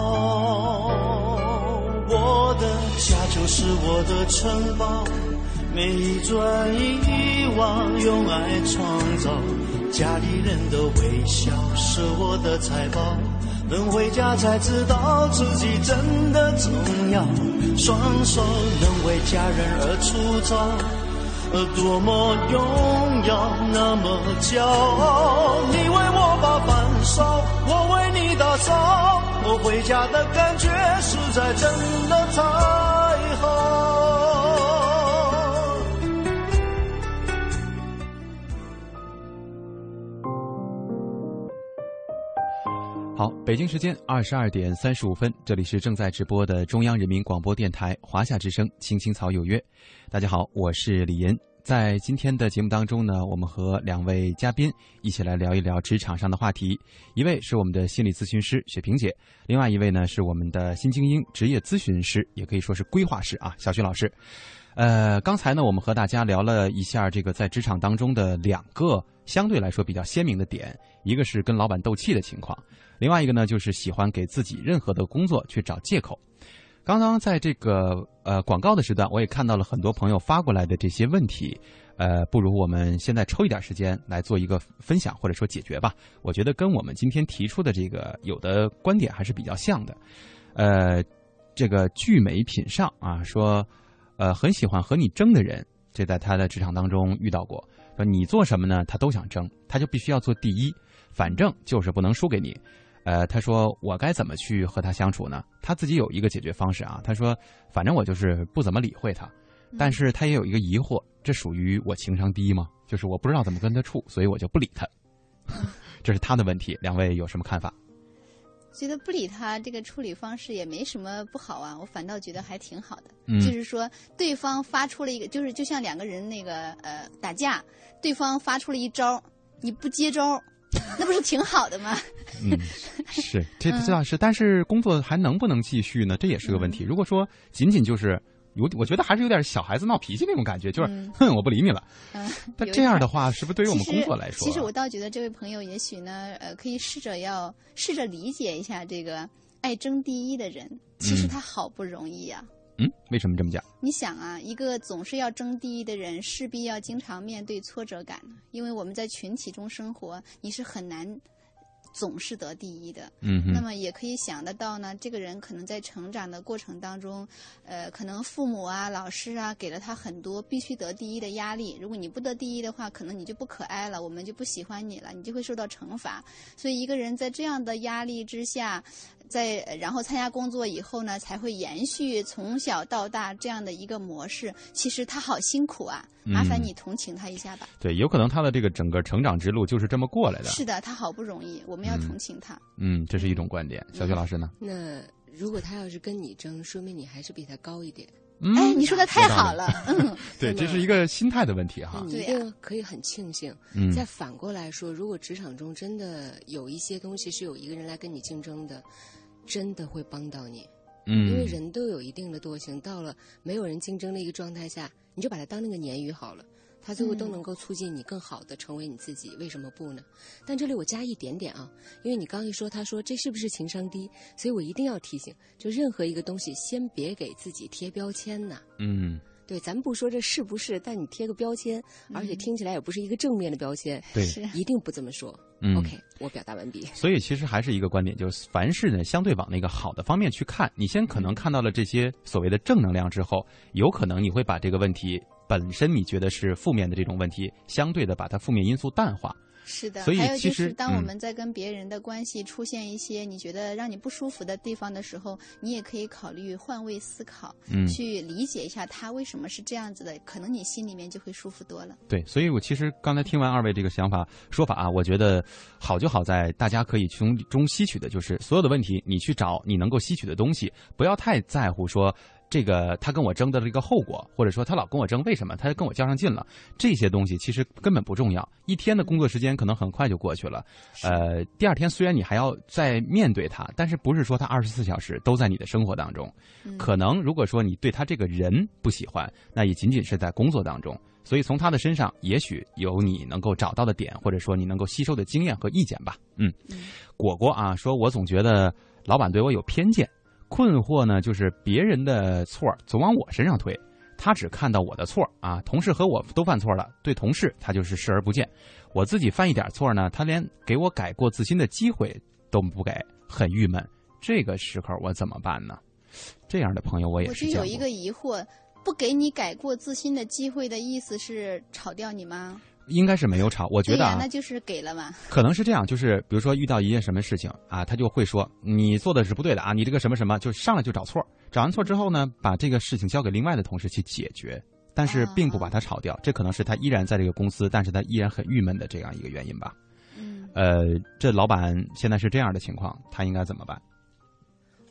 我的家就是我的城堡，每一砖一瓦用爱创造，家里人的微笑是我的财宝。等回家才知道自己真的重要，双手能为家人而粗糙，多么荣耀，那么骄傲。你为我把饭烧，我为你打扫，我回家的感觉实在真的太好。好，北京时间二十二点三十五分，这里是正在直播的中央人民广播电台华夏之声《青青草有约》。大家好，我是李岩。在今天的节目当中呢，我们和两位嘉宾一起来聊一聊职场上的话题。一位是我们的心理咨询师雪萍姐，另外一位呢是我们的新精英职业咨询师，也可以说是规划师啊，小徐老师。呃，刚才呢，我们和大家聊了一下这个在职场当中的两个相对来说比较鲜明的点，一个是跟老板斗气的情况，另外一个呢就是喜欢给自己任何的工作去找借口。刚刚在这个呃广告的时段，我也看到了很多朋友发过来的这些问题，呃，不如我们现在抽一点时间来做一个分享或者说解决吧。我觉得跟我们今天提出的这个有的观点还是比较像的。呃，这个聚美品上啊说。呃，很喜欢和你争的人，这在他的职场当中遇到过。说你做什么呢？他都想争，他就必须要做第一，反正就是不能输给你。呃，他说我该怎么去和他相处呢？他自己有一个解决方式啊。他说，反正我就是不怎么理会他，但是他也有一个疑惑，这属于我情商低吗？就是我不知道怎么跟他处，所以我就不理他。(laughs) 这是他的问题，两位有什么看法？觉得不理他这个处理方式也没什么不好啊，我反倒觉得还挺好的。嗯就是说，对方发出了一个，就是就像两个人那个呃打架，对方发出了一招，你不接招，(laughs) 那不是挺好的吗？嗯，是 (laughs) 这这倒是，但是工作还能不能继续呢？这也是个问题。如果说仅仅就是有，我觉得还是有点小孩子闹脾气那种感觉，就是、嗯哼，我不理你了。嗯，但这样的话，是不是对于我们工作来说，啊其实，我倒觉得这位朋友也许呢，呃，可以试着要试着理解一下这个爱争第一的人，其实嗯他好不容易呀、为什么这么讲？你想啊，一个总是要争第一的人，势必要经常面对挫折感，因为我们在群体中生活，你是很难总是得第一的。嗯，那么也可以想得到呢，这个人可能在成长的过程当中，呃，可能父母啊、老师啊给了他很多必须得第一的压力。如果你不得第一的话，可能你就不可爱了，我们就不喜欢你了，你就会受到惩罚。所以一个人在这样的压力之下，在呃然后参加工作以后呢，才会延续从小到大这样的一个模式。其实他好辛苦啊，麻烦嗯你同情他一下吧。对，有可能他的这个整个成长之路就是这么过来的。是的，他好不容易，我们要嗯同情他。嗯，这是一种观点。小雪老师呢？那如果他要是跟你争，说明你还是比他高一点。嗯，哎，你说的太好了，(laughs) 嗯。对，这是一个心态的问题哈。那你一对可以很庆幸。嗯再反过来说，如果职场中真的有一些东西是有一个人来跟你竞争的，真的会帮到你。嗯因为嗯，人都有一定的惰性，到了没有人竞争的一个状态下，你就把它当那个鲶鱼好了，它最后都嗯。能够促进你更好的成为你自己，为什么不呢？但这里我加一点点啊，因为你刚一说，他说这是不是情商低，所以我一定要提醒，就任何一个东西，先别给自己贴标签呐、嗯，对对，咱不说这是不是，但你贴个标签，而且听起来也不是一个正面的标签，对，一定不这么说。嗯 OK，我表达完毕。所以其实还是一个观点，就是凡事呢，相对往那个好的方面去看。你先可能看到了这些所谓的正能量之后，有可能你会把这个问题本身你觉得是负面的这种问题，相对的把它负面因素淡化。是的，所以还有就其实是，当我嗯们在跟别人的关系出现一些你觉得让你不舒服的地方的时候，你也可以考虑换位思考，嗯去理解一下他为什么是这样子的，可能你心里面就会舒服多了。对，所以我其实刚才听完二位这个想法说法啊，我觉得好就好在大家可以从中吸取的就是所有的问题，你去找你能够吸取的东西，不要太在乎说。这个他跟我争的这个后果，或者说他老跟我争，为什么他跟我较上劲了？这些东西其实根本不重要。一天的工作时间可能很快就过去了，呃，第二天虽然你还要再面对他，但是不是说他二十四小时都在你的生活当中？可能如果说你对他这个人不喜欢，那也仅仅是在工作当中。所以从他的身上，也许有你能够找到的点，或者说你能够吸收的经验和意见吧。嗯，果果啊，说我总觉得老板对我有偏见，困惑呢就是别人的错总往我身上推，他只看到我的错啊，同事和我都犯错了，对同事他就是视而不见，我自己犯一点错呢，他连给我改过自新的机会都不给，很郁闷。这个时候我怎么办呢？这样的朋友我也我是。有一个疑惑，不给你改过自新的机会的意思是炒掉你吗？应该是没有吵，我觉得啊那，就是给了嘛。可能是这样，就是比如说遇到一件什么事情啊，他就会说你做的是不对的啊，你这个什么什么，就上来就找错，找完错之后呢，把这个事情交给另外的同事去解决，但是并不把他炒掉，这可能是他依然在这个公司，但是他依然很郁闷的这样一个原因吧。嗯，呃，这老板现在是这样的情况，他应该怎么办？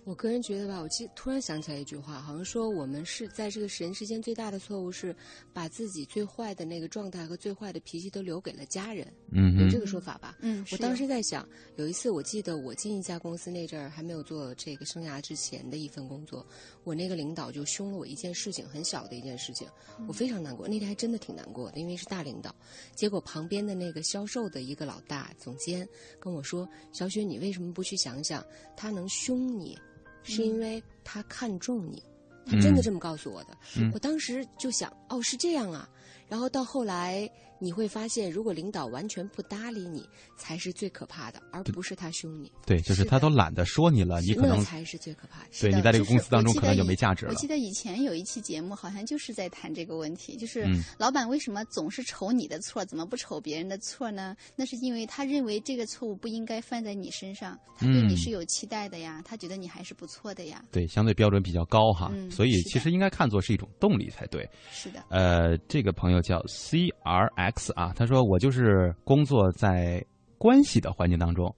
我个人觉得吧，我记突然想起来一句话，好像说我们是在这个人世间最大的错误是把自己最坏的那个状态和最坏的脾气都留给了家人，嗯哼有这个说法吧？嗯，我当时在想，有一次我记得我进一家公司那阵儿还没有做这个生涯之前的一份工作，我那个领导就凶了我一件事情，很小的一件事情，我非常难过，那天还真的挺难过的，因为是大领导。结果旁边的那个销售的一个老大总监跟我说：“小雪，你为什么不去想想，他能凶你，是因为他看重你。”他真的这么告诉我的。嗯我当时就想，哦，是这样啊。然后到后来，你会发现，如果领导完全不搭理你，才是最可怕的，而不是他凶你。对，就是他都懒得说你了，你可能才是最可怕的。对你在这个公司当中可能就没价值了我记得以前有一期节目，好像就是在谈这个问题，就是嗯老板为什么总是瞅你的错，怎么不瞅别人的错呢？那是因为他认为这个错误不应该犯在你身上，他对你嗯是有期待的呀，他觉得你还是不错的呀。对相对标准比较高哈，嗯所以其实应该看作是一种动力才对。是的，呃，这个朋友叫 C R X 啊，他说我就是工作在关系的环境当中，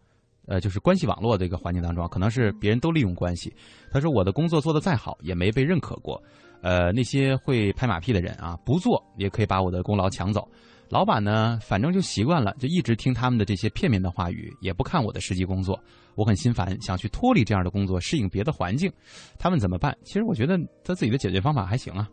呃，就是关系网络的一个环境当中，可能是别人都利用关系。他说我的工作做得再好，也没被认可过。呃，那些会拍马屁的人啊，不做也可以把我的功劳抢走。老板呢，反正就习惯了，就一直听他们的这些片面的话语，也不看我的实际工作。我很心烦，想去脱离这样的工作，适应别的环境。他们怎么办？其实我觉得他自己的解决方法还行啊。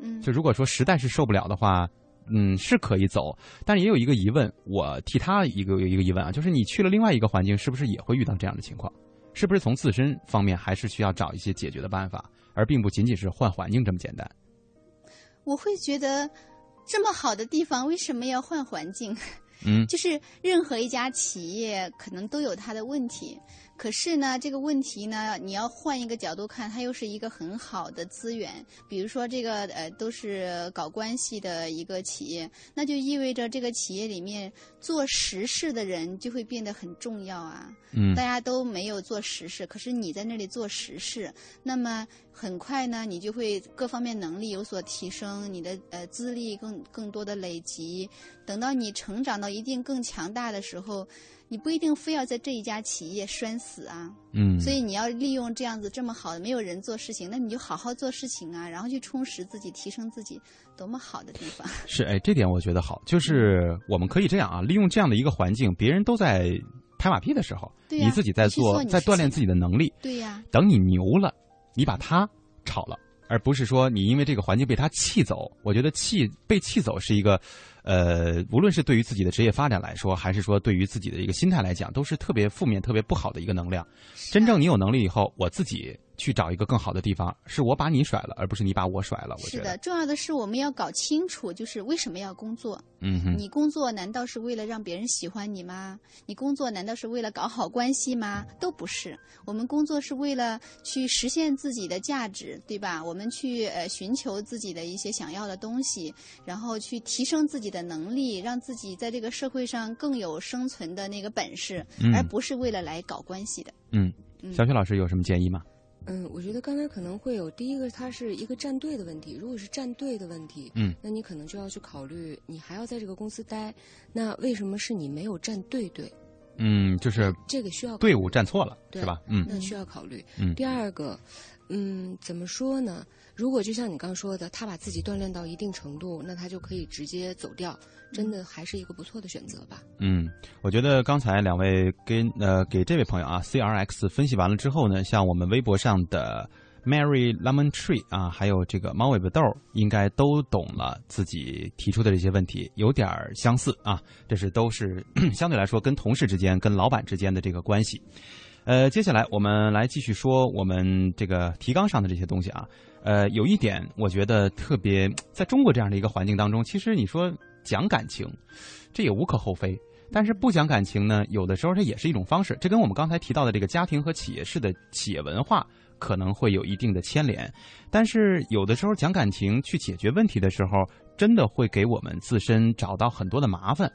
嗯，就如果说实在是受不了的话，嗯，是可以走，但也有一个疑问，我替他一个一个疑问啊，就是你去了另外一个环境，是不是也会遇到这样的情况？是不是从自身方面还是需要找一些解决的办法，而并不仅仅是换环境这么简单？我会觉得这么好的地方，为什么要换环境？嗯就是任何一家企业可能都有它的问题，可是呢，这个问题呢，你要换一个角度看，它又是一个很好的资源。比如说，这个呃都是搞关系的一个企业，那就意味着这个企业里面做实事的人就会变得很重要啊。嗯大家都没有做实事，可是你在那里做实事，那么很快呢，你就会各方面能力有所提升，你的呃资历更更多的累积。等到你成长到一定更强大的时候，你不一定非要在这一家企业拴死啊。嗯，所以你要利用这样子这么好的没有人做事情，那你就好好做事情啊，然后去充实自己，提升自己，多么好的地方。是哎，这点我觉得好，就是我们可以这样啊，利用这样的一个环境，别人都在拍马屁的时候，你自己在做在锻炼自己的能力，对呀、等你牛了，你把他炒了，而不是说你因为这个环境被他气走。我觉得气被气走是一个，呃，无论是对于自己的职业发展来说，还是说对于自己的一个心态来讲，都是特别负面、特别不好的一个能量。真正你有能力以后，我自己去找一个更好的地方，是我把你甩了，而不是你把我甩了。我觉得是的，重要的是我们要搞清楚，就是为什么要工作。嗯哼，你工作难道是为了让别人喜欢你吗？你工作难道是为了搞好关系吗？都不是，我们工作是为了去实现自己的价值，对吧？我们去呃寻求自己的一些想要的东西，然后去提升自己的能力，让自己在这个社会上更有生存的那个本事，嗯而不是为了来搞关系的。嗯，嗯小雪老师有什么建议吗？嗯，我觉得刚才可能会有第一个，它是一个站队的问题。如果是站队的问题，嗯，那你可能就要去考虑，你还要在这个公司待，那为什么是你没有站队队？嗯，就是这个需要队伍站错了，对是吧？嗯那需要考虑。嗯第二个，嗯，怎么说呢？如果就像你刚说的，他把自己锻炼到一定程度，那他就可以直接走掉，真的还是一个不错的选择吧。嗯，我觉得刚才两位跟呃给这位朋友啊 C R X 分析完了之后呢，像我们微博上的 Mary Lemon Tree 啊，还有这个猫尾巴豆，应该都懂了自己提出的这些问题，有点相似啊。这是都是 (clears throat) 相对来说跟同事之间、跟老板之间的这个关系。呃，接下来我们来继续说我们这个提纲上的这些东西啊。呃，有一点我觉得特别，在中国这样的一个环境当中，其实你说讲感情，这也无可厚非。但是不讲感情呢，有的时候它也是一种方式。这跟我们刚才提到的这个家庭和企业式的企业文化可能会有一定的牵连。但是有的时候讲感情去解决问题的时候，真的会给我们自身找到很多的麻烦。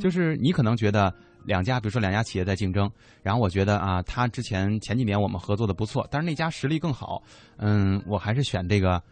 就是你可能觉得两家，比如说两家企业在竞争，然后我觉得啊，他之前前几年我们合作的不错，但是那家实力更好，嗯，我还是选这个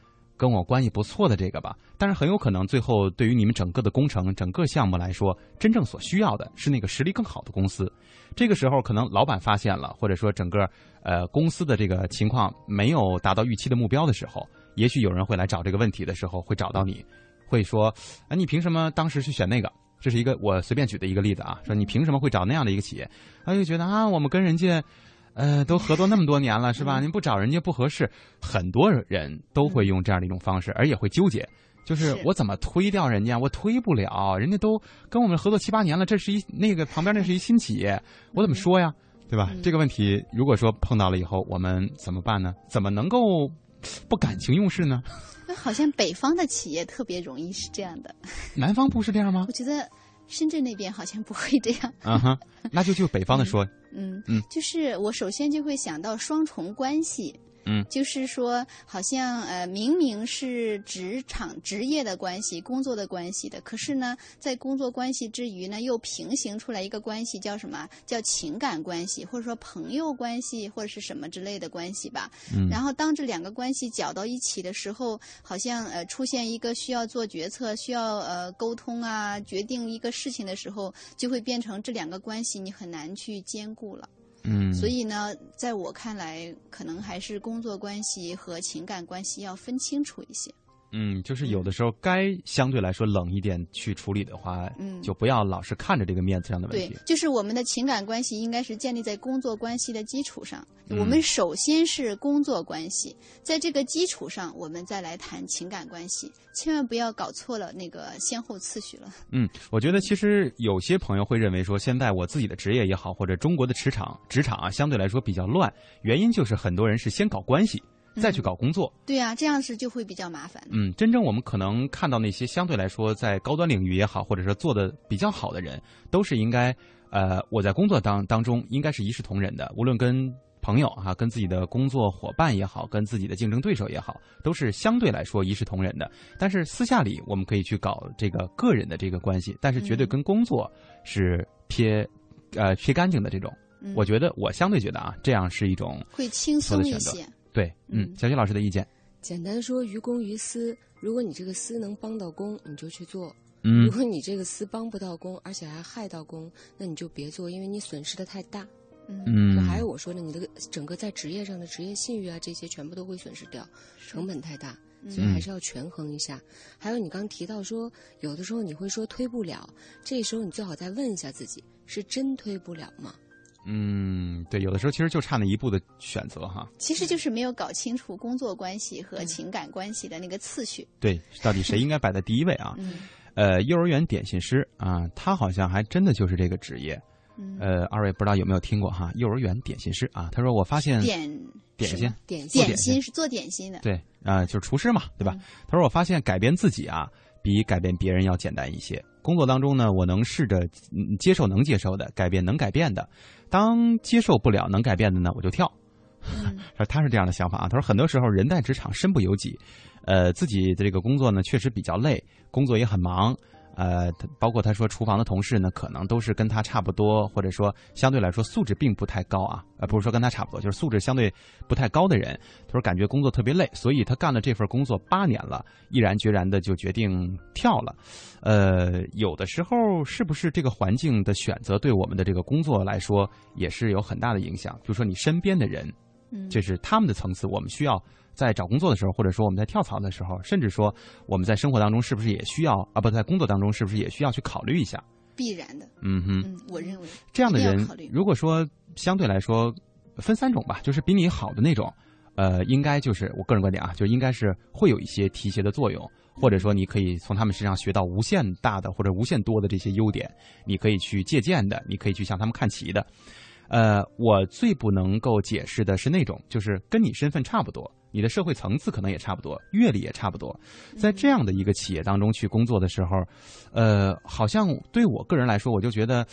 跟我关系不错的这个吧。但是很有可能最后对于你们整个的工程、整个项目来说，真正所需要的是那个实力更好的公司。这个时候可能老板发现了，或者说整个呃公司的这个情况没有达到预期的目标的时候，也许有人会来找这个问题的时候会找到你，会说，哎，你凭什么当时去选那个？这是一个我随便举的一个例子啊，说你凭什么会找那样的一个企业？他就觉得啊，我们跟人家，呃，都合作那么多年了，是吧？您不找人家不合适。很多人都会用这样的一种方式，而也会纠结，就是是我怎么推掉人家？我推不了，人家都跟我们合作七八年了，这是一那个旁边那是一新企业，我怎么说呀？对吧？这个问题如果说碰到了以后，我们怎么办呢？怎么能够不感情用事呢？(laughs) 好像北方的企业特别容易是这样的，南方不是这样吗我？觉得深圳那边好像不会这样。(laughs) 啊哈，那就就北方的说，嗯嗯就是我首先就会想到双重关系。嗯就是说，好像呃，明明是职场职业的关系、工作的关系的，可是呢，在工作关系之余呢，又平行出来一个关系，叫什么？叫情感关系，或者说朋友关系，或者是什么之类的关系吧。嗯然后当这两个关系搅到一起的时候，好像呃出现一个需要做决策、需要呃沟通啊、决定一个事情的时候，就会变成这两个关系你很难去兼顾了。嗯，所以呢，在我看来，可能还是工作关系和情感关系要分清楚一些。嗯，就是有的时候该相对来说冷一点去处理的话，嗯就不要老是看着这个面子上的问题对题。，就是我们的情感关系应该是建立在工作关系的基础上。嗯我们首先是工作关系，在这个基础上，我们再来谈情感关系，千万不要搞错了那个先后次序了。嗯，我觉得其实有些朋友会认为说，现在我自己的职业也好，或者中国的职场职场啊，相对来说比较乱，原因就是很多人是先搞关系，再去搞工作。对啊，这样是就会比较麻烦。嗯，真正我们可能看到那些相对来说在高端领域也好，或者说做的比较好的人，都是应该，呃，我在工作当当中应该是一视同仁的，无论跟朋友啊，跟自己的工作伙伴也好，跟自己的竞争对手也好，都是相对来说一视同仁的。但是私下里我们可以去搞这个个人的这个关系，但是绝对跟工作是撇，呃，撇干净的这种。嗯我觉得我相对觉得啊，这样是一种会轻松一些。对，嗯，嗯小雪老师的意见，简单说，于公于私。如果你这个私能帮到公，你就去做；嗯如果你这个私帮不到公，而且还害到公，那你就别做，因为你损失的太大。嗯嗯就，还有我说的，你的整个在职业上的职业信誉啊，这些全部都会损失掉，成本太大，所以还是要权衡一下。还有你刚提到说，有的时候你会说推不了，这时候你最好再问一下自己，是真推不了吗？嗯，对，有的时候其实就差那一步的选择哈。其实就是没有搞清楚工作关系和情感关系的那个次序。对，到底谁应该摆在第一位啊？嗯呃，幼儿园点心师啊，他好像还真的就是这个职业。嗯，呃，二位不知道有没有听过哈？幼儿园点心师啊，他说我发现点点心，点心点心是做点心的，对啊、就是厨师嘛，对吧？他说我发现改变自己啊，比改变别人要简单一些。工作当中呢，我能试着嗯接受能接受的，改变能改变的。当接受不了能改变的呢，我就跳。(laughs) 说他是这样的想法啊。他说很多时候人在职场身不由己，呃，自己的这个工作呢确实比较累，工作也很忙。呃，包括他说厨房的同事呢，可能都是跟他差不多，或者说相对来说素质并不太高啊，呃，不是说跟他差不多，就是素质相对不太高的人。他说感觉工作特别累，所以他干了这份工作八年了，毅然决然的就决定跳了。呃，有的时候是不是这个环境的选择对我们的这个工作来说也是有很大的影响？比如说你身边的人，嗯，这是他们的层次，我们需要在找工作的时候，或者说我们在跳槽的时候，甚至说我们在生活当中是不是也需要啊？不在工作当中是不是也需要去考虑一下？必然的。嗯哼，嗯，我认为这样的人如果说相对来说分三种吧，就是比你好的那种，呃，应该就是我个人观点啊，就应该是会有一些提携的作用，或者说你可以从他们身上学到无限大的或者无限多的这些优点，你可以去借鉴的，你可以去向他们看齐的。呃，我最不能够解释的是那种，就是跟你身份差不多，你的社会层次可能也差不多，阅历也差不多，在这样的一个企业当中去工作的时候，呃，好像对我个人来说，我就觉得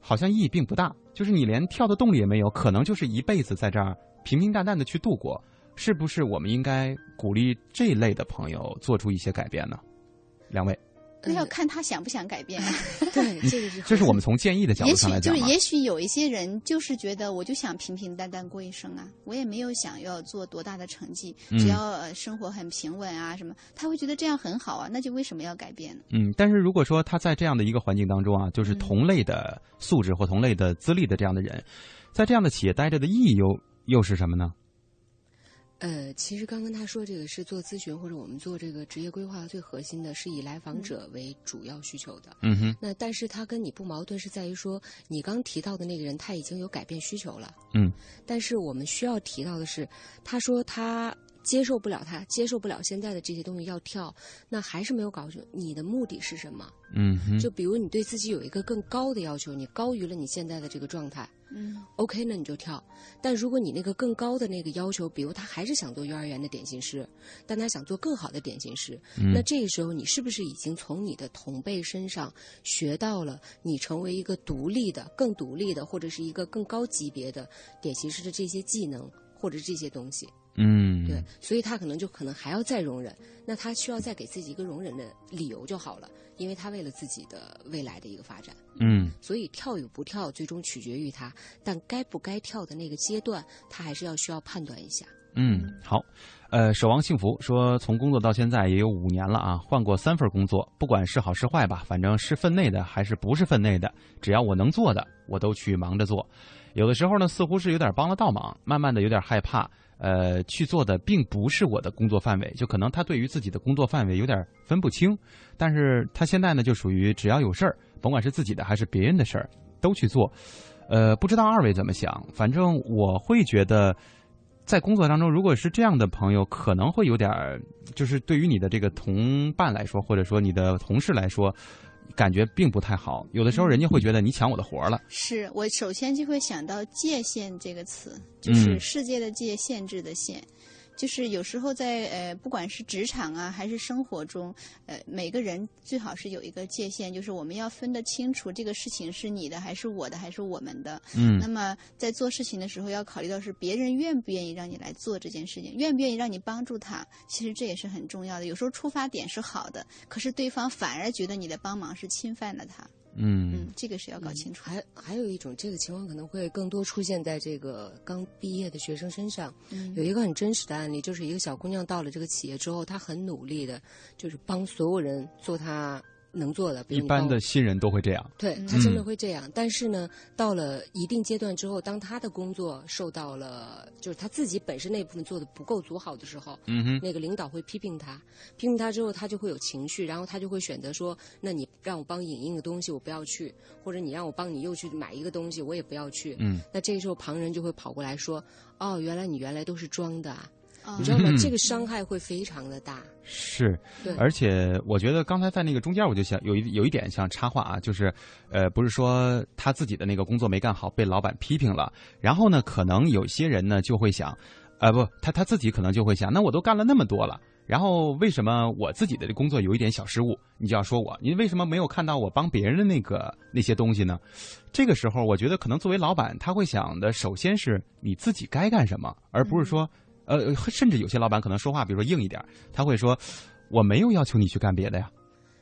好像意义并不大，就是你连跳的动力也没有，可能就是一辈子在这儿平平淡淡的去度过，是不是我们应该鼓励这类的朋友做出一些改变呢？两位，那要看他想不想改变。(laughs) 对，这个是 (laughs) 这是我们从建议的角度上来讲就是，也许有一些人就是觉得，我就想平平淡淡过一生啊，我也没有想要做多大的成绩，嗯只要呃生活很平稳啊什么，他会觉得这样很好啊，那就为什么要改变呢？嗯，但是如果说他在这样的一个环境当中啊，就是同类的素质或同类的资历的这样的人，在这样的企业待着的意义又又是什么呢？呃，其实刚刚他说这个是做咨询或者我们做这个职业规划最核心的是以来访者为主要需求的。嗯哼，那但是他跟你不矛盾，是在于说你刚提到的那个人他已经有改变需求了。嗯，但是我们需要提到的是，他说他接受不了他接受不了现在的这些东西要跳，那还是没有搞清楚你的目的是什么。嗯哼，就比如你对自己有一个更高的要求，你高于了你现在的这个状态。嗯 OK，那你就跳。但如果你那个更高的那个要求，比如他还是想做幼儿园的点心师，但他想做更好的点心师，嗯那这个时候你是不是已经从你的同辈身上学到了你成为一个独立的、更独立的，或者是一个更高级别的点心师的这些技能或者这些东西？嗯，对，所以他可能就可能还要再容忍，那他需要再给自己一个容忍的理由就好了，因为他为了自己的未来的一个发展。嗯所以跳与不跳最终取决于他，但该不该跳的那个阶段，他还是要需要判断一下。嗯，好。呃，守望幸福说，从工作到现在也有五年了啊，换过三份工作，不管是好是坏吧，反正是分内的还是不是分内的，只要我能做的，我都去忙着做。有的时候呢，似乎是有点帮了倒忙，慢慢的有点害怕。呃，去做的并不是我的工作范围，就可能他对于自己的工作范围有点分不清。但是他现在呢，就属于只要有事儿，甭管是自己的还是别人的事儿，都去做。呃，不知道二位怎么想？反正我会觉得，在工作当中，如果是这样的朋友，可能会有点，就是对于你的这个同伴来说，或者说你的同事来说，感觉并不太好。有的时候，人家会觉得你抢我的活儿了。是我首先就会想到“界限”这个词，就是嗯世界的界，限制的限。就是有时候在呃，不管是职场啊，还是生活中，呃，每个人最好是有一个界限，就是我们要分得清楚这个事情是你的还是我的还是我们的。嗯那么在做事情的时候，要考虑到是别人愿不愿意让你来做这件事情，愿不愿意让你帮助他，其实这也是很重要的。有时候出发点是好的，可是对方反而觉得你的帮忙是侵犯了他。嗯嗯，这个是要搞清楚。还还有一种，这个情况可能会更多出现在这个刚毕业的学生身上。嗯有一个很真实的案例，就是一个小姑娘到了这个企业之后，她很努力的，就是帮所有人做她能做的。比一般的新人都会这样。对他真的会这样，但是呢，到了一定阶段之后，当他的工作受到了，就是他自己本身那部分做的不够足好的时候，嗯哼，那个领导会批评他，批评他之后，他就会有情绪，然后他就会选择说，那你让我帮影印的东西我不要去，或者你让我帮你又去买一个东西我也不要去，嗯，那这个时候旁人就会跑过来说，哦，原来你原来都是装的啊，哦你知道吗？嗯这个伤害会非常的大，是，而且我觉得刚才在那个中间，我就想有一有一点想插话啊，就是，呃，不是说他自己的那个工作没干好，被老板批评了，然后呢，可能有些人呢就会想，呃，不，他他自己可能就会想，那我都干了那么多了，然后为什么我自己的工作有一点小失误，你就要说我？你为什么没有看到我帮别人的那个那些东西呢？这个时候，我觉得可能作为老板，他会想的首先是你自己该干什么，而不是说，呃，甚至有些老板可能说话，比如说硬一点，他会说，我没有要求你去干别的呀。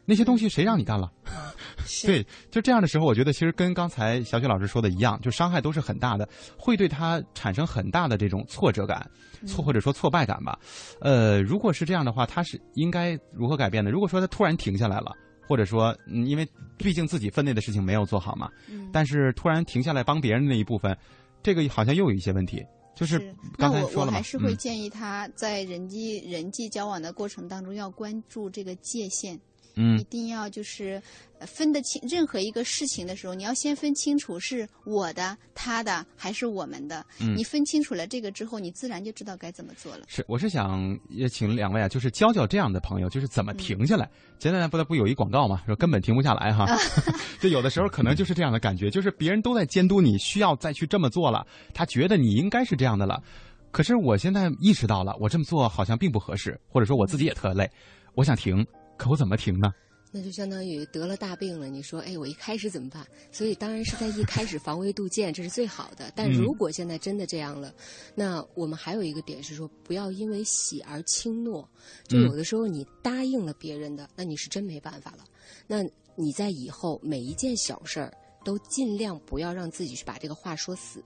那些东西谁让你干了？(laughs) 对，就这样的时候，我觉得其实跟刚才小雪老师说的一样，就伤害都是很大的，会对他产生很大的这种挫折感，挫或者说挫败感吧。呃，如果是这样的话，他是应该如何改变呢？如果说他突然停下来了，或者说因为毕竟自己分内的事情没有做好嘛，但是突然停下来帮别人那一部分，这个好像又有一些问题。就是刚才说了我还是会建议他在人际人际交往的过程当中要关注这个界限。嗯，一定要就是分得清任何一个事情的时候，你要先分清楚是我的、他的还是我们的。嗯，你分清楚了这个之后，你自然就知道该怎么做了。是，我是想也请两位啊，就是教教这样的朋友，就是怎么停下来。前两天不得不有一广告嘛，说根本停不下来哈。(laughs) 就有的时候可能就是这样的感觉，就是别人都在监督你，需要再去这么做了，他觉得你应该是这样的了。可是我现在意识到了，我这么做好像并不合适，或者说我自己也特累，我想停。可我怎么停呢？那就相当于得了大病了。你说，哎，我一开始怎么办？所以当然是在一开始防微杜渐，这是最好的。但如果现在真的这样了，那我们还有一个点是说，不要因为喜而轻诺。就有的时候你答应了别人的，那你是真没办法了。那你在以后每一件小事儿都尽量不要让自己去把这个话说死。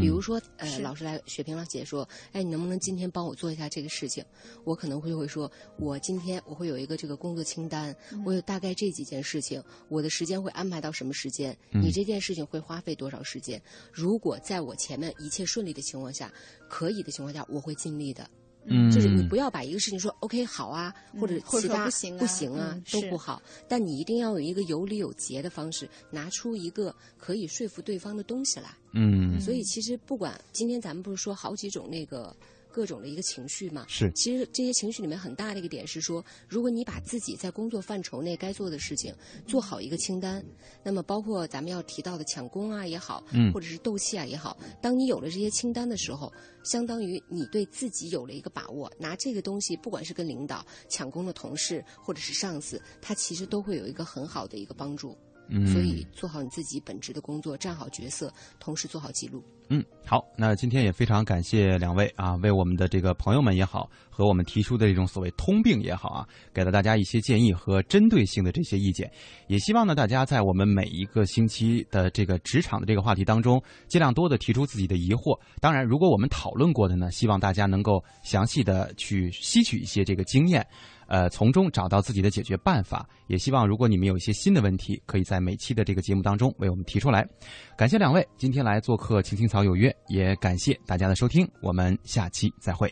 比如说，呃，老师来，雪萍老姐说，哎，你能不能今天帮我做一下这个事情？我可能会会说，我今天我会有一个这个工作清单，我有大概这几件事情，我的时间会安排到什么时间？你这件事情会花费多少时间？如果在我前面一切顺利的情况下，可以的情况下，我会尽力的。嗯，就是你不要把一个事情说 OK 好啊，或者其他不行不行啊都不好，但你一定要有一个有理有节的方式，拿出一个可以说服对方的东西来。嗯，所以其实不管今天咱们不是说好几种那个。各种的一个情绪嘛，是。其实这些情绪里面很大的一个点是说，如果你把自己在工作范畴内该做的事情做好一个清单，那么包括咱们要提到的抢功啊也好，嗯，或者是斗气啊也好，当你有了这些清单的时候，相当于你对自己有了一个把握，拿这个东西，不管是跟领导抢功的同事或者是上司，他其实都会有一个很好的一个帮助。嗯，所以做好你自己本职的工作，站好角色，同时做好记录。嗯，好，那今天也非常感谢两位啊，为我们的这个朋友们也好，和我们提出的这种所谓通病也好啊，给了大家一些建议和针对性的这些意见。也希望呢，大家在我们每一个星期的这个职场的这个话题当中，尽量多的提出自己的疑惑。当然，如果我们讨论过的呢，希望大家能够详细的去吸取一些这个经验。呃，从中找到自己的解决办法，也希望如果你们有一些新的问题，可以在每期的这个节目当中为我们提出来。感谢两位今天来做客《青青草有约》，也感谢大家的收听，我们下期再会。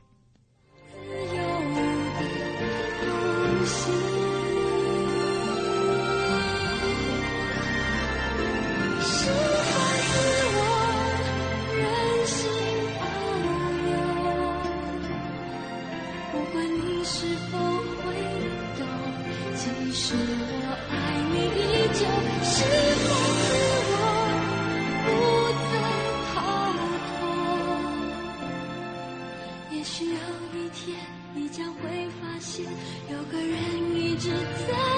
有个人一直在。